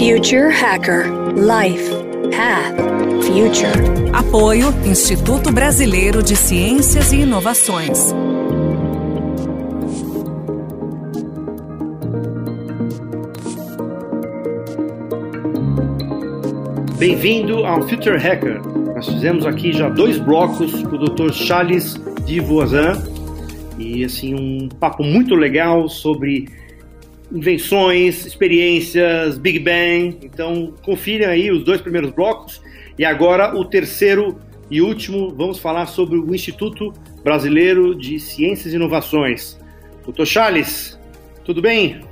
Future Hacker Life Path Future. Apoio Instituto Brasileiro de Ciências e Inovações. Bem-vindo ao Future Hacker. Nós fizemos aqui já dois blocos com o Dr. Charles de Voisin e assim um papo muito legal sobre invenções, experiências, Big Bang. Então, confira aí os dois primeiros blocos. E agora o terceiro e último, vamos falar sobre o Instituto Brasileiro de Ciências e Inovações. Doutor Charles, tudo bem?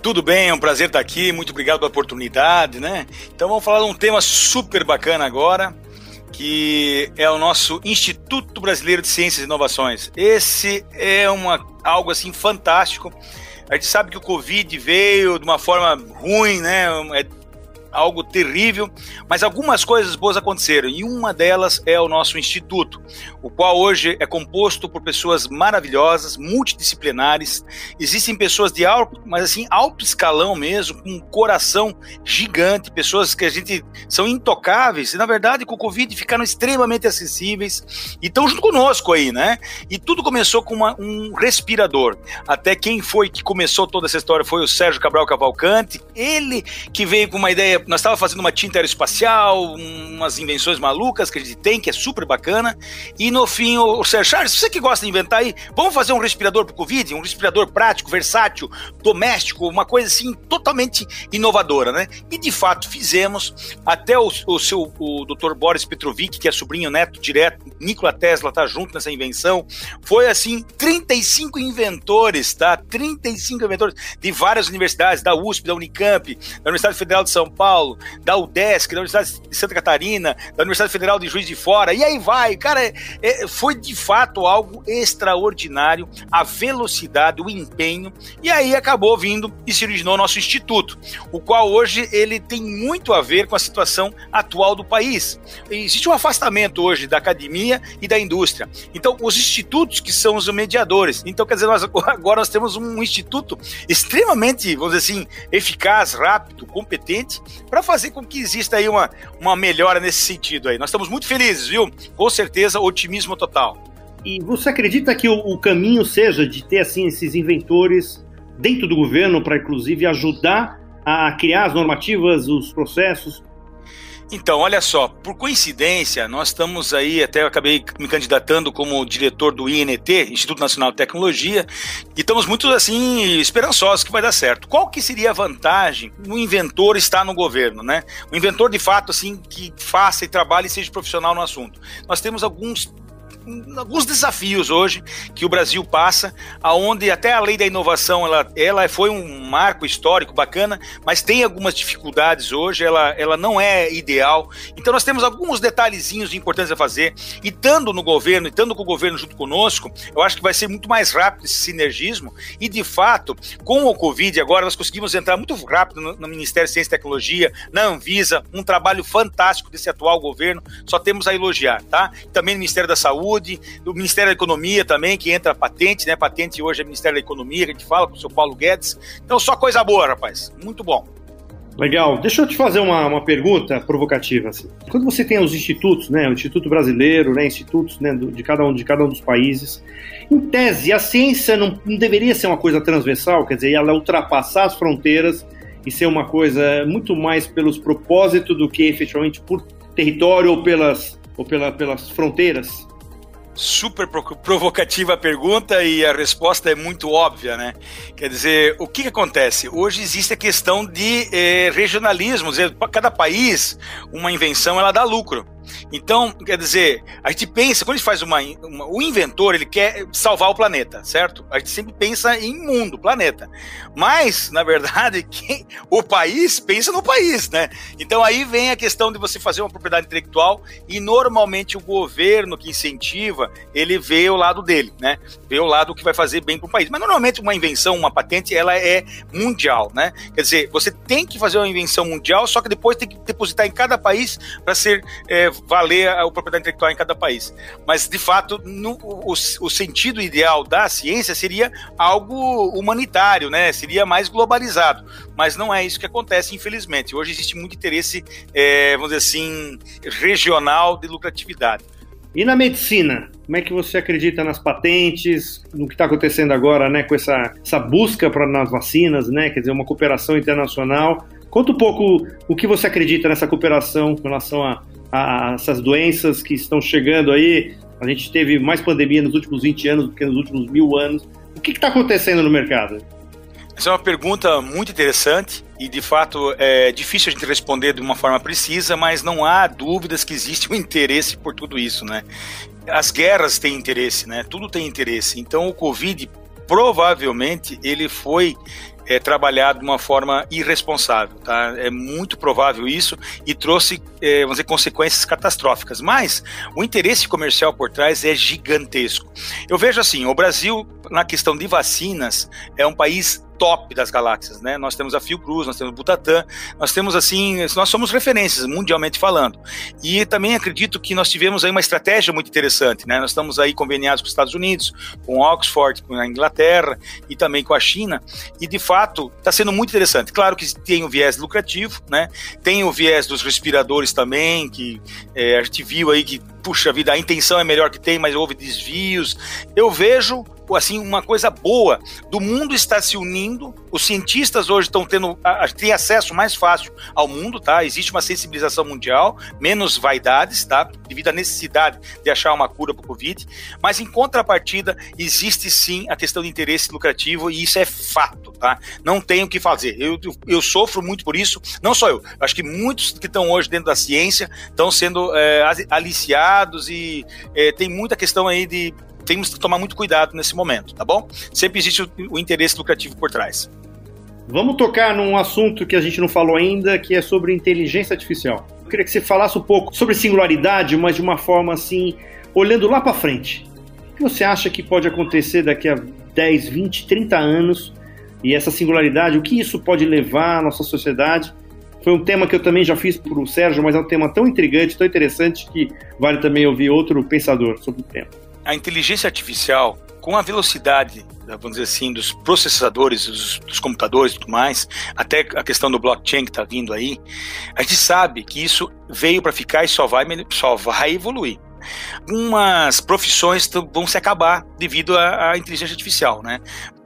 Tudo bem, é um prazer estar aqui, muito obrigado pela oportunidade, né? Então vamos falar de um tema super bacana agora, que é o nosso Instituto Brasileiro de Ciências e Inovações. Esse é uma, algo assim fantástico a gente sabe que o Covid veio de uma forma ruim, né? É algo terrível, mas algumas coisas boas aconteceram e uma delas é o nosso instituto, o qual hoje é composto por pessoas maravilhosas, multidisciplinares. Existem pessoas de alto, mas assim, alto escalão mesmo, com um coração gigante, pessoas que a gente são intocáveis e na verdade com o Covid ficaram extremamente acessíveis e estão junto conosco aí, né? E tudo começou com uma, um respirador. Até quem foi que começou toda essa história foi o Sérgio Cabral Cavalcante, ele que veio com uma ideia nós estávamos fazendo uma tinta aeroespacial, umas invenções malucas que a gente tem, que é super bacana. E no fim, o, o Sérgio Charles, você que gosta de inventar aí, vamos fazer um respirador para o Covid, um respirador prático, versátil, doméstico, uma coisa assim totalmente inovadora, né? E de fato fizemos. Até o, o seu o Dr. Boris Petrovic, que é sobrinho neto direto, Nikola Tesla tá junto nessa invenção. Foi assim, 35 inventores, tá? 35 inventores de várias universidades, da USP, da Unicamp, da Universidade Federal de São Paulo Paulo, da UDESC, da Universidade de Santa Catarina, da Universidade Federal de Juiz de Fora, e aí vai, cara, é, é, foi de fato algo extraordinário, a velocidade, o empenho, e aí acabou vindo e se originou nosso instituto, o qual hoje ele tem muito a ver com a situação atual do país. Existe um afastamento hoje da academia e da indústria. Então, os institutos que são os mediadores. Então, quer dizer, nós agora nós temos um instituto extremamente, vamos dizer assim, eficaz, rápido, competente, para fazer com que exista aí uma, uma melhora nesse sentido aí. Nós estamos muito felizes, viu? Com certeza, otimismo total. E você acredita que o, o caminho seja de ter assim esses inventores dentro do governo para inclusive ajudar a criar as normativas, os processos, então, olha só, por coincidência, nós estamos aí, até eu acabei me candidatando como diretor do INT, Instituto Nacional de Tecnologia, e estamos muito assim esperançosos que vai dar certo. Qual que seria a vantagem no inventor estar no governo, né? O inventor de fato assim que faça e trabalhe e seja profissional no assunto. Nós temos alguns alguns desafios hoje que o Brasil passa, aonde até a lei da inovação ela, ela foi um marco histórico bacana, mas tem algumas dificuldades hoje, ela, ela não é ideal. Então nós temos alguns detalhezinhos importantes a fazer e estando no governo, e estando com o governo junto conosco, eu acho que vai ser muito mais rápido esse sinergismo e de fato, com o Covid agora nós conseguimos entrar muito rápido no, no Ministério de Ciência e Tecnologia, na Anvisa, um trabalho fantástico desse atual governo, só temos a elogiar, tá? Também no Ministério da Saúde, Saúde, do Ministério da Economia também, que entra patente, né? Patente hoje é Ministério da Economia, que a gente fala com o seu Paulo Guedes. Então, só coisa boa, rapaz. Muito bom. Legal. Deixa eu te fazer uma, uma pergunta provocativa. Assim. Quando você tem os institutos, né, o Instituto Brasileiro, né, institutos né, de, cada um, de cada um dos países, em tese, a ciência não, não deveria ser uma coisa transversal, quer dizer, ela ultrapassar as fronteiras e ser uma coisa muito mais pelos propósitos do que efetivamente por território ou pelas, ou pela, pelas fronteiras? Super provocativa a pergunta e a resposta é muito óbvia, né? Quer dizer, o que, que acontece? Hoje existe a questão de eh, regionalismo, dizer, cada país, uma invenção, ela dá lucro. Então, quer dizer, a gente pensa, quando a gente faz uma, uma, O inventor, ele quer salvar o planeta, certo? A gente sempre pensa em mundo, planeta. Mas, na verdade, quem, o país pensa no país, né? Então aí vem a questão de você fazer uma propriedade intelectual e normalmente o governo que incentiva, ele vê o lado dele, né? Vê o lado que vai fazer bem para o país. Mas normalmente uma invenção, uma patente, ela é mundial, né? Quer dizer, você tem que fazer uma invenção mundial, só que depois tem que depositar em cada país para ser é, valer a, propriedade intelectual em cada país. Mas, de fato, no, o, o, sentido ideal da ciência seria algo humanitário, né? Seria mais globalizado. Mas não é isso que acontece, infelizmente. Hoje existe muito interesse, é, vamos dizer assim, regional de lucratividade. E na medicina, como é que você acredita nas patentes, no que está acontecendo agora, né, com essa, essa busca para nas vacinas, né, quer dizer, uma cooperação internacional? Conta um pouco o que você acredita nessa cooperação com relação a, a, essas doenças que estão chegando aí. A gente teve mais pandemia nos últimos 20 anos do que nos últimos mil anos. O que está acontecendo no mercado? Essa é uma pergunta muito interessante e, de fato, é difícil a gente responder de uma forma precisa, mas não há dúvidas que existe um interesse por tudo isso, né? As guerras têm interesse, né? Tudo tem interesse. Então, o Covid provavelmente ele foi é, trabalhado de uma forma irresponsável. Tá? É muito provável isso e trouxe, é, vamos dizer, consequências catastróficas. Mas o interesse comercial por trás é gigantesco. Eu vejo assim, o Brasil, na questão de vacinas, é um país top das galáxias, né? Nós temos a Fiocruz, nós temos o Butantan, nós temos assim, nós somos referências mundialmente falando. E também acredito que nós tivemos aí uma estratégia muito interessante, né? Nós estamos aí conveniados com os Estados Unidos, com Oxford, com a Inglaterra e também com a China. E de fato está sendo muito interessante. Claro que tem o viés lucrativo, né? Tem o viés dos respiradores também, que é, a gente viu aí que puxa vida, a intenção é melhor que tem, mas houve desvios. Eu vejo assim uma coisa boa do mundo está se unindo. Os cientistas hoje estão tendo têm acesso mais fácil ao mundo, tá? Existe uma sensibilização mundial, menos vaidades, tá? Devido à necessidade de achar uma cura para o Covid. Mas em contrapartida existe sim a questão de interesse lucrativo e isso é fato, tá? Não tem o que fazer. Eu, eu, eu sofro muito por isso. Não só eu. Acho que muitos que estão hoje dentro da ciência estão sendo é, aliciados e é, tem muita questão aí de temos que tomar muito cuidado nesse momento, tá bom? Sempre existe o, o interesse lucrativo por trás. Vamos tocar num assunto que a gente não falou ainda, que é sobre inteligência artificial. Eu queria que você falasse um pouco sobre singularidade, mas de uma forma assim, olhando lá para frente. O que você acha que pode acontecer daqui a 10, 20, 30 anos? E essa singularidade, o que isso pode levar à nossa sociedade? Foi um tema que eu também já fiz para o Sérgio, mas é um tema tão intrigante, tão interessante, que vale também ouvir outro pensador sobre o tema. A inteligência artificial, com a velocidade, vamos dizer assim, dos processadores, dos, dos computadores e tudo mais, até a questão do blockchain que está vindo aí, a gente sabe que isso veio para ficar e só vai, só vai evoluir. Algumas profissões vão se acabar devido à, à, inteligência artificial, né?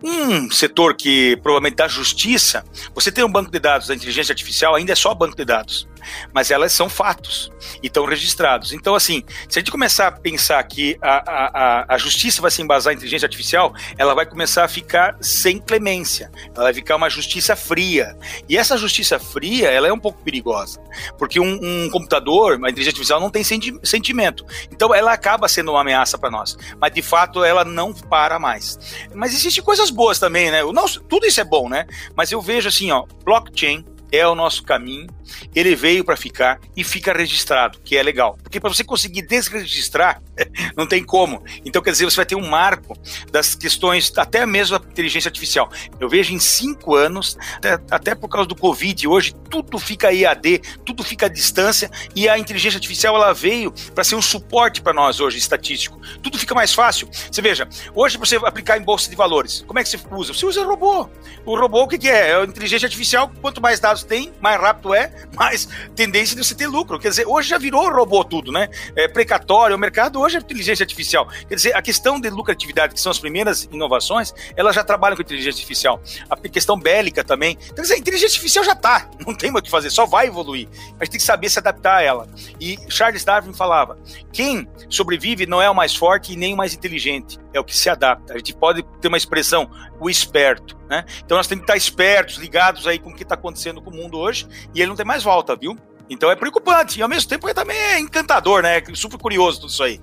Um setor que provavelmente da justiça, você tem um banco de dados da inteligência artificial, ainda é só banco de dados, mas elas são fatos e estão registrados. Então, assim, se a gente começar a pensar que a, a, a justiça vai se embasar em inteligência artificial, ela vai começar a ficar sem clemência, ela vai ficar uma justiça fria. E essa justiça fria, ela é um pouco perigosa, porque um, um computador, uma inteligência artificial, não tem senti sentimento. Então, ela acaba sendo uma ameaça para nós, mas de fato ela não para mais. Mas existem coisas boas também, né? Tudo isso é bom, né? Mas eu vejo assim, ó, blockchain é o nosso caminho, ele veio para ficar e fica registrado, que é legal. Porque para você conseguir desregistrar, não tem como. Então, quer dizer, você vai ter um marco das questões, até mesmo a inteligência artificial. Eu vejo em cinco anos, até, até por causa do Covid, hoje tudo fica EAD, tudo fica à distância e a inteligência artificial ela veio para ser um suporte para nós hoje, estatístico. Tudo fica mais fácil. Você veja, hoje você aplicar em bolsa de valores, como é que você usa? Você usa robô. O robô, o que, que é? É a inteligência artificial, quanto mais dados tem, mais rápido é, mais tendência de você ter lucro. Quer dizer, hoje já virou robô tudo, né? É precatório, o mercado hoje é inteligência artificial. Quer dizer, a questão de lucratividade, que são as primeiras inovações, elas já trabalham com inteligência artificial. A questão bélica também. Quer dizer, a inteligência artificial já está, não tem mais o que fazer, só vai evoluir. A gente tem que saber se adaptar a ela. E Charles Darwin falava: quem sobrevive não é o mais forte e nem o mais inteligente, é o que se adapta. A gente pode ter uma expressão, o esperto, né? Então nós temos que estar espertos, ligados aí com o que está acontecendo com o mundo hoje, e ele não tem mais volta, viu? Então é preocupante, e ao mesmo tempo é também é encantador, né? Super curioso tudo isso aí.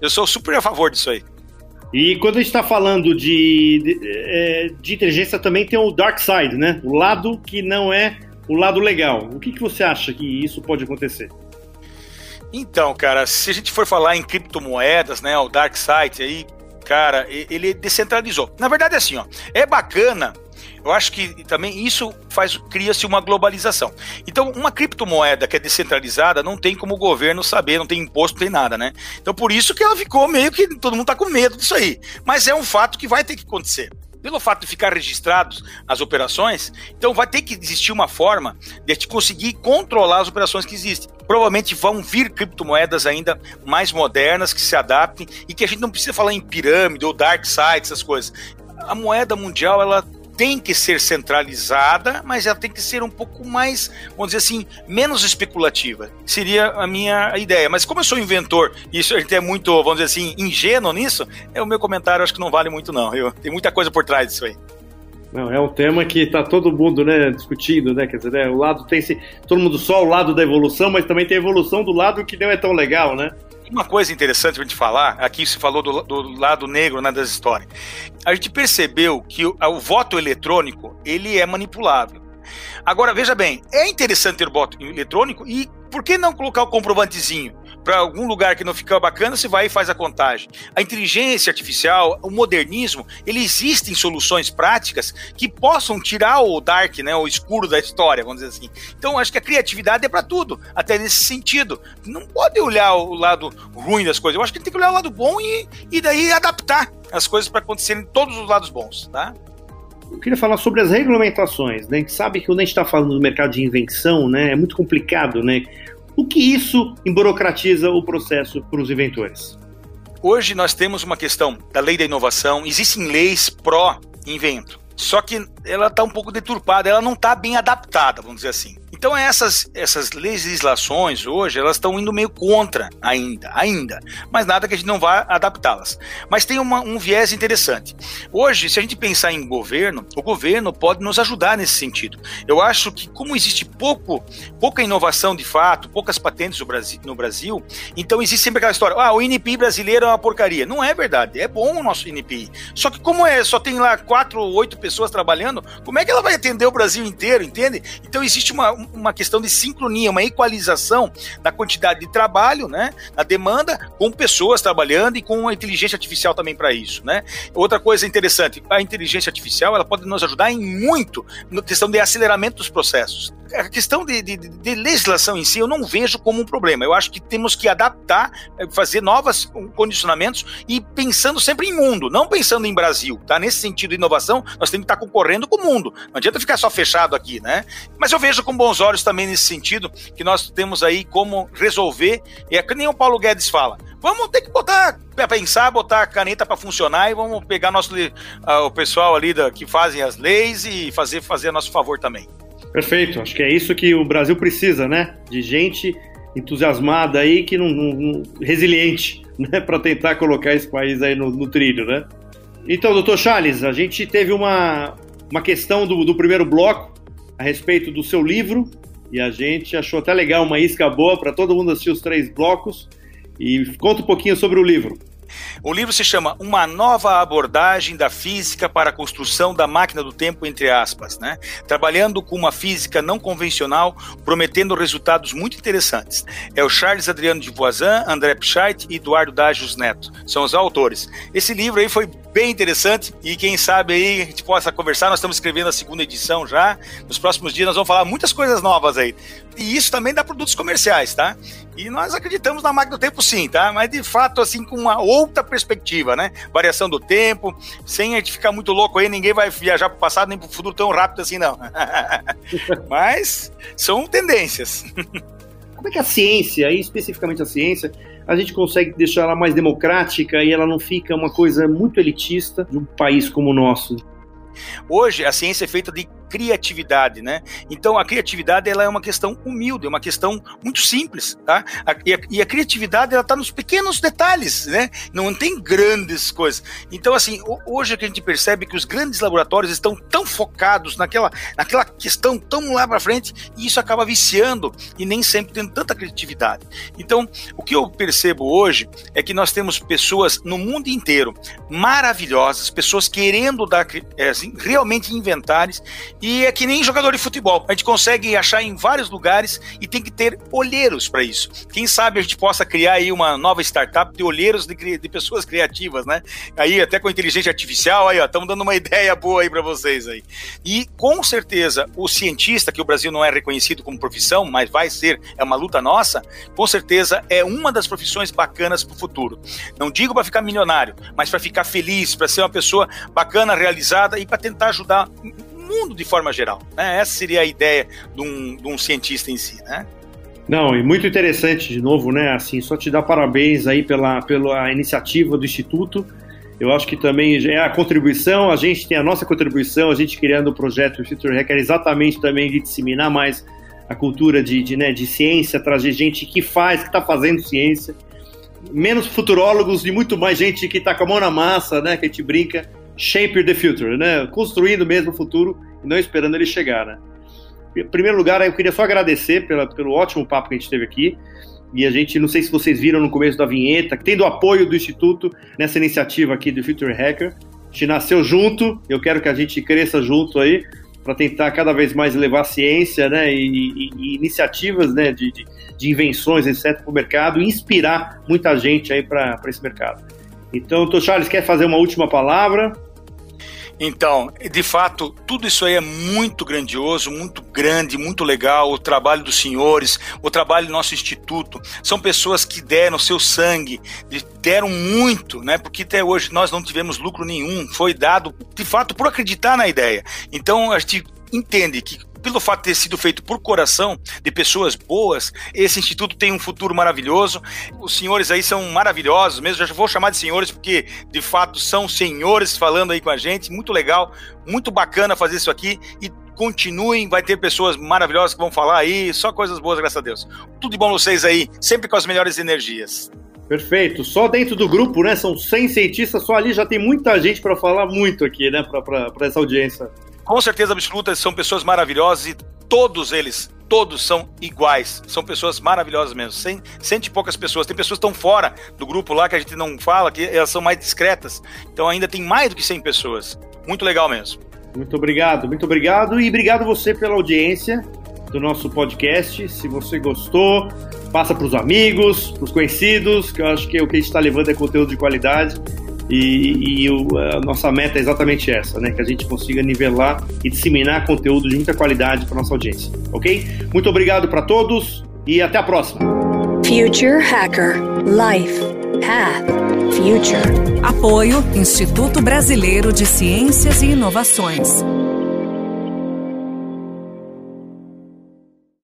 Eu sou super a favor disso aí. E quando a gente está falando de, de, é, de, inteligência, também tem o dark side, né? O lado que não é o lado legal. O que, que você acha que isso pode acontecer? Então, cara, se a gente for falar em criptomoedas, né, o dark side aí, cara, ele descentralizou. Na verdade, é assim, ó, é bacana Eu acho que também isso faz cria-se uma globalização. Então, uma criptomoeda que é descentralizada não tem como o governo saber, não tem imposto, não tem nada, né? Então, por isso que ela ficou meio que todo mundo tá com medo disso aí. Mas é um fato que vai ter que acontecer pelo fato de ficar registrados as operações, então vai ter que existir uma forma de conseguir controlar as operações que existem. Provavelmente vão vir criptomoedas ainda mais modernas que se adaptem e que a gente não precisa falar em pirâmide ou dark side, essas coisas. A moeda mundial ela tem que ser centralizada, mas ela tem que ser um pouco mais, vamos dizer assim, menos especulativa. Seria a minha ideia. Mas como eu sou inventor e isso a gente é muito, vamos dizer assim, ingênuo nisso, é o meu comentário acho que não vale muito não. Eu, tem muita coisa por trás disso aí. Não, é um tema que está todo mundo né, discutindo, né? Quer dizer, né, o lado tem se todo mundo só o lado da evolução, mas também tem a evolução do lado que não é tão legal, né? Uma coisa interessante para a gente falar, aqui se falou do, do lado negro né, das histórias. A gente percebeu que o, o voto eletrônico ele é manipulável. Agora, veja bem, é interessante ter voto eletrônico e por que não colocar o comprovantezinho? Para algum lugar que não fica bacana, você vai e faz a contagem. A inteligência artificial, o modernismo, ele existem soluções práticas que possam tirar o dark, né, o escuro da história, vamos dizer assim. Então, acho que a criatividade é para tudo, até nesse sentido. Não pode olhar o lado ruim das coisas. Eu acho que tem que olhar o lado bom e, e daí adaptar as coisas para acontecerem todos os lados bons, tá? Eu queria falar sobre as regulamentações, né? A gente sabe que quando a gente está falando do mercado de invenção, né, é muito complicado, né? O que isso emburocratiza o processo para os inventores? Hoje nós temos uma questão da lei da inovação, existem leis pró-invento, só que ela está um pouco deturpada, ela não está bem adaptada, vamos dizer assim. Então essas, essas legislações hoje, elas estão indo meio contra ainda, ainda. Mas nada que a gente não vá adaptá-las. Mas tem uma, um viés interessante. Hoje, se a gente pensar em governo, o governo pode nos ajudar nesse sentido. Eu acho que como existe pouco, pouca inovação de fato, poucas patentes no Brasil, no Brasil então existe sempre aquela história, ah, o INPI brasileiro é uma porcaria. Não é verdade, é bom o nosso INPI. Só que como é, só tem lá quatro ou oito pessoas trabalhando, como é que ela vai atender o Brasil inteiro, entende? Então existe uma, uma questão de sincronia, uma equalização da quantidade de trabalho, né, na demanda, com pessoas trabalhando e com a inteligência artificial também para isso, né. Outra coisa interessante, a inteligência artificial ela pode nos ajudar em muito na questão de aceleramento dos processos a questão de, de, de, legislação em si eu não vejo como um problema. Eu acho que temos que adaptar, eh, fazer novos condicionamentos e pensando sempre em mundo, não pensando em Brasil. Tá? Nesse sentido de inovação, nós temos que estar concorrendo com o mundo. Não adianta ficar só fechado aqui, né? Mas eu vejo com bons olhos também nesse sentido que nós temos aí como resolver. É que nem o Paulo Guedes fala. Vamos ter que botar para pensar, botar a caneta para funcionar e vamos pegar nosso, uh, o pessoal ali da, que fazem as leis e fazer, fazer a nosso favor também. Perfeito, acho que é isso que o Brasil precisa, né? De gente entusiasmada aí, que não, não resiliente, né? Para tentar colocar esse país aí no, no, trilho, né? Então, doutor Charles, a gente teve uma, uma questão do, do primeiro bloco a respeito do seu livro e a gente achou até legal uma isca boa para todo mundo assistir os três blocos e conta um pouquinho sobre o livro. O livro se chama Uma Nova Abordagem da Física para a Construção da Máquina do Tempo, entre aspas, né? Trabalhando com uma física não convencional, prometendo resultados muito interessantes. É o Charles Adriano de Voisin, André Pichait e Eduardo Dagios Neto. São os autores. Esse livro aí foi bem interessante e quem sabe aí a gente possa conversar. Nós estamos escrevendo a segunda edição já. Nos próximos dias nós vamos falar muitas coisas novas aí. E isso também dá produtos comerciais, tá? E nós acreditamos na máquina do tempo sim, tá? Mas de fato, assim, com uma outra perspectiva, né? Variação do tempo, sem a gente ficar muito louco aí, ninguém vai viajar para o passado nem para o futuro tão rápido assim, não. Mas são tendências. Como é que a ciência, aí especificamente a ciência, a gente consegue deixar ela mais democrática e ela não fica uma coisa muito elitista de um país como o nosso? Hoje a ciência é feita de criatividade, né? Então a criatividade ela é uma questão humilde, é uma questão muito simples, tá? e, a, e, a, criatividade ela está nos pequenos detalhes, né? Não tem grandes coisas. Então assim, hoje é que a gente percebe que os grandes laboratórios estão tão focados naquela, naquela questão tão lá para frente e isso acaba viciando e nem sempre tendo tanta criatividade. Então o que eu percebo hoje é que nós temos pessoas no mundo inteiro maravilhosas, pessoas querendo dar é, assim, realmente inventares E é que nem jogador de futebol. A gente consegue achar em vários lugares e tem que ter olheiros para isso. Quem sabe a gente possa criar aí uma nova startup de olheiros de, de pessoas criativas, né? Aí até com inteligência artificial, aí ó, estamos dando uma ideia boa aí para vocês aí. E com certeza o cientista, que o Brasil não é reconhecido como profissão, mas vai ser, é uma luta nossa, com certeza é uma das profissões bacanas para o futuro. Não digo para ficar milionário, mas para ficar feliz, para ser uma pessoa bacana, realizada e para tentar ajudar mundo de forma geral. Né? Essa seria a ideia de um, de um cientista em si, né? Não, e muito interessante de novo, né? Assim, só te dar parabéns aí pela, pela iniciativa do Instituto. Eu acho que também é a contribuição, a gente tem a nossa contribuição, a gente criando o projeto Future Hacker exatamente também de disseminar mais a cultura de, de, né, de ciência, trazer gente que faz, que está fazendo ciência, menos futurólogos e muito mais gente que está com a mão na massa, né, que a gente brinca, shape the future, né? Construindo mesmo o futuro e não esperando ele chegar, né? Em primeiro lugar, eu queria só agradecer pela, pelo ótimo papo que a gente teve aqui. E a gente, não sei se vocês viram no começo da vinheta, tendo o apoio do Instituto nessa iniciativa aqui do Future Hacker. A gente nasceu junto, eu quero que a gente cresça junto aí, para tentar cada vez mais levar ciência né, e, e, e iniciativas né, de, de, de invenções, etc., para o mercado e inspirar muita gente aí para esse mercado. Então, doutor Charles, quer fazer uma última palavra? Então, de fato, tudo isso aí é muito grandioso, muito grande, muito legal. O trabalho dos senhores, o trabalho do nosso instituto, são pessoas que deram seu sangue, deram muito, né? Porque até hoje nós não tivemos lucro nenhum, foi dado de fato por acreditar na ideia. Então, a gente entende que pelo fato de ter sido feito por coração de pessoas boas, esse instituto tem um futuro maravilhoso. Os senhores aí são maravilhosos mesmo, já vou chamar de senhores porque de fato são senhores falando aí com a gente, muito legal, muito bacana fazer isso aqui e continuem, vai ter pessoas maravilhosas que vão falar aí, só coisas boas, graças a Deus. Tudo de bom vocês aí, sempre com as melhores energias. Perfeito. Só dentro do grupo, né? São 100 cientistas, só ali já tem muita gente para falar muito aqui, né? Para essa audiência com certeza absoluta, são pessoas maravilhosas e todos eles, todos são iguais. São pessoas maravilhosas mesmo. Sem, cento poucas pessoas. Tem pessoas que estão fora do grupo lá que a gente não fala, que elas são mais discretas. Então ainda tem mais do que 100 pessoas. Muito legal mesmo. Muito obrigado, muito obrigado. E obrigado você pela audiência do nosso podcast. Se você gostou, passa para os amigos, para os conhecidos, que eu acho que o que a gente está levando é conteúdo de qualidade. E, e o, a nossa meta é exatamente essa, né? Que a gente consiga nivelar e disseminar conteúdo de muita qualidade para nossa audiência, ok? Muito obrigado para todos e até a próxima. Future Hacker Life Path Future. Apoio Instituto Brasileiro de Ciências e Inovações.